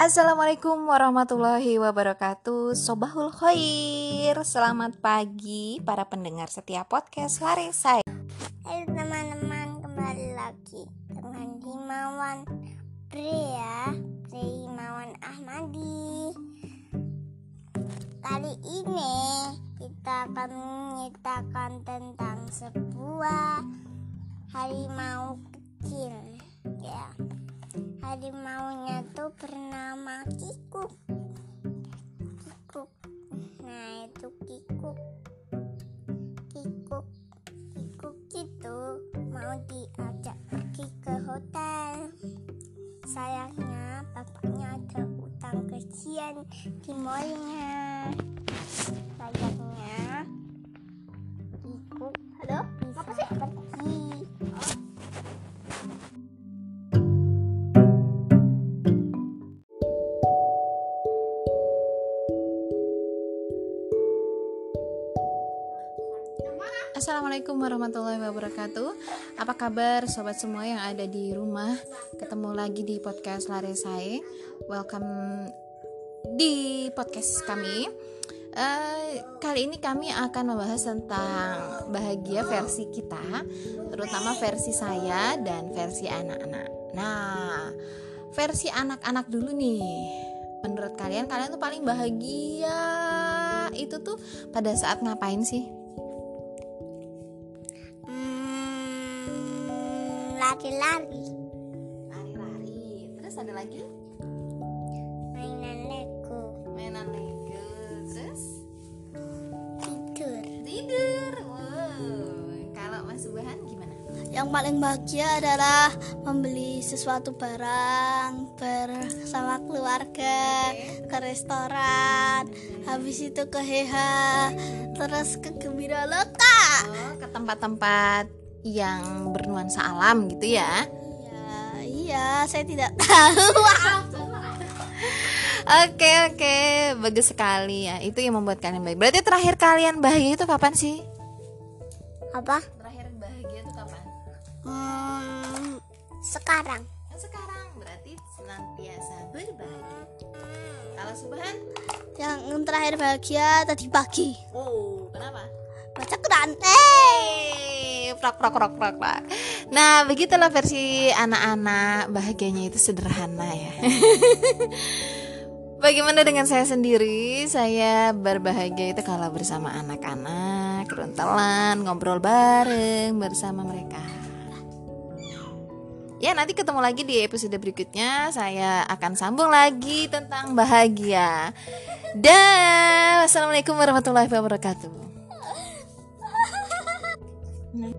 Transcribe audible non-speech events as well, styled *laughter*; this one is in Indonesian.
Assalamualaikum warahmatullahi wabarakatuh. Sobahul Khair. Selamat pagi para pendengar setiap podcast Lari Saya. Hai teman-teman kembali lagi dengan Himawan Pria Himawan Ahmadi. Kali ini kita akan menceritakan tentang sebuah harimau kecil harimaunya tuh bernama Kikuk Kikuk nah itu Kikuk Kikuk Kikuk itu mau diajak pergi ke hotel. Sayangnya bapaknya ada utang kesian di mallnya. Sayangnya Assalamualaikum warahmatullahi wabarakatuh. Apa kabar sobat semua yang ada di rumah? Ketemu lagi di podcast Lari Saya Welcome di podcast kami. Eh, Kali ini kami akan membahas tentang bahagia versi kita Terutama versi saya dan versi anak-anak. Nah versi anak-anak dulu nih. Menurut kalian, kalian tuh paling bahagia Itu tuh pada saat ngapain sih? Lari-lari. Lari-lari. Terus ada lagi? Mainan Lego. Mainan Lego. Terus? Tidur. Tidur. Wow. Kalau Mas Subhan gimana? Yang paling bahagia adalah membeli sesuatu barang bersama keluarga ke restoran, habis itu ke heha, terus ke gembira loka. oh ke tempat-tempat yang bernuansa alam gitu ya. Ya, iya, saya tidak tahu. *laughs* oke oke bagus sekali ya. Itu yang membuat kalian baik berarti terakhir kalian bahagia itu kapan sih? Apa? Terakhir bahagia itu kapan? Hmm, sekarang. Yang sekarang. Berarti senantiasa berbahagia kalau Subhan? Yang terakhir bahagia tadi pagi. oh kenapa? Baca Quran. Eh, prak prak prak prak prak. Nah, begitulah versi anak-anak bahagianya itu sederhana ya. *laughs* Bagaimana dengan saya sendiri? Saya berbahagia itu kalau bersama anak-anak, keruntelan, ngobrol bareng bersama mereka. Ya, nanti ketemu lagi di episode berikutnya. Saya akan sambung lagi tentang bahagia. Dan wassalamualaikum warahmatullahi wabarakatuh. 没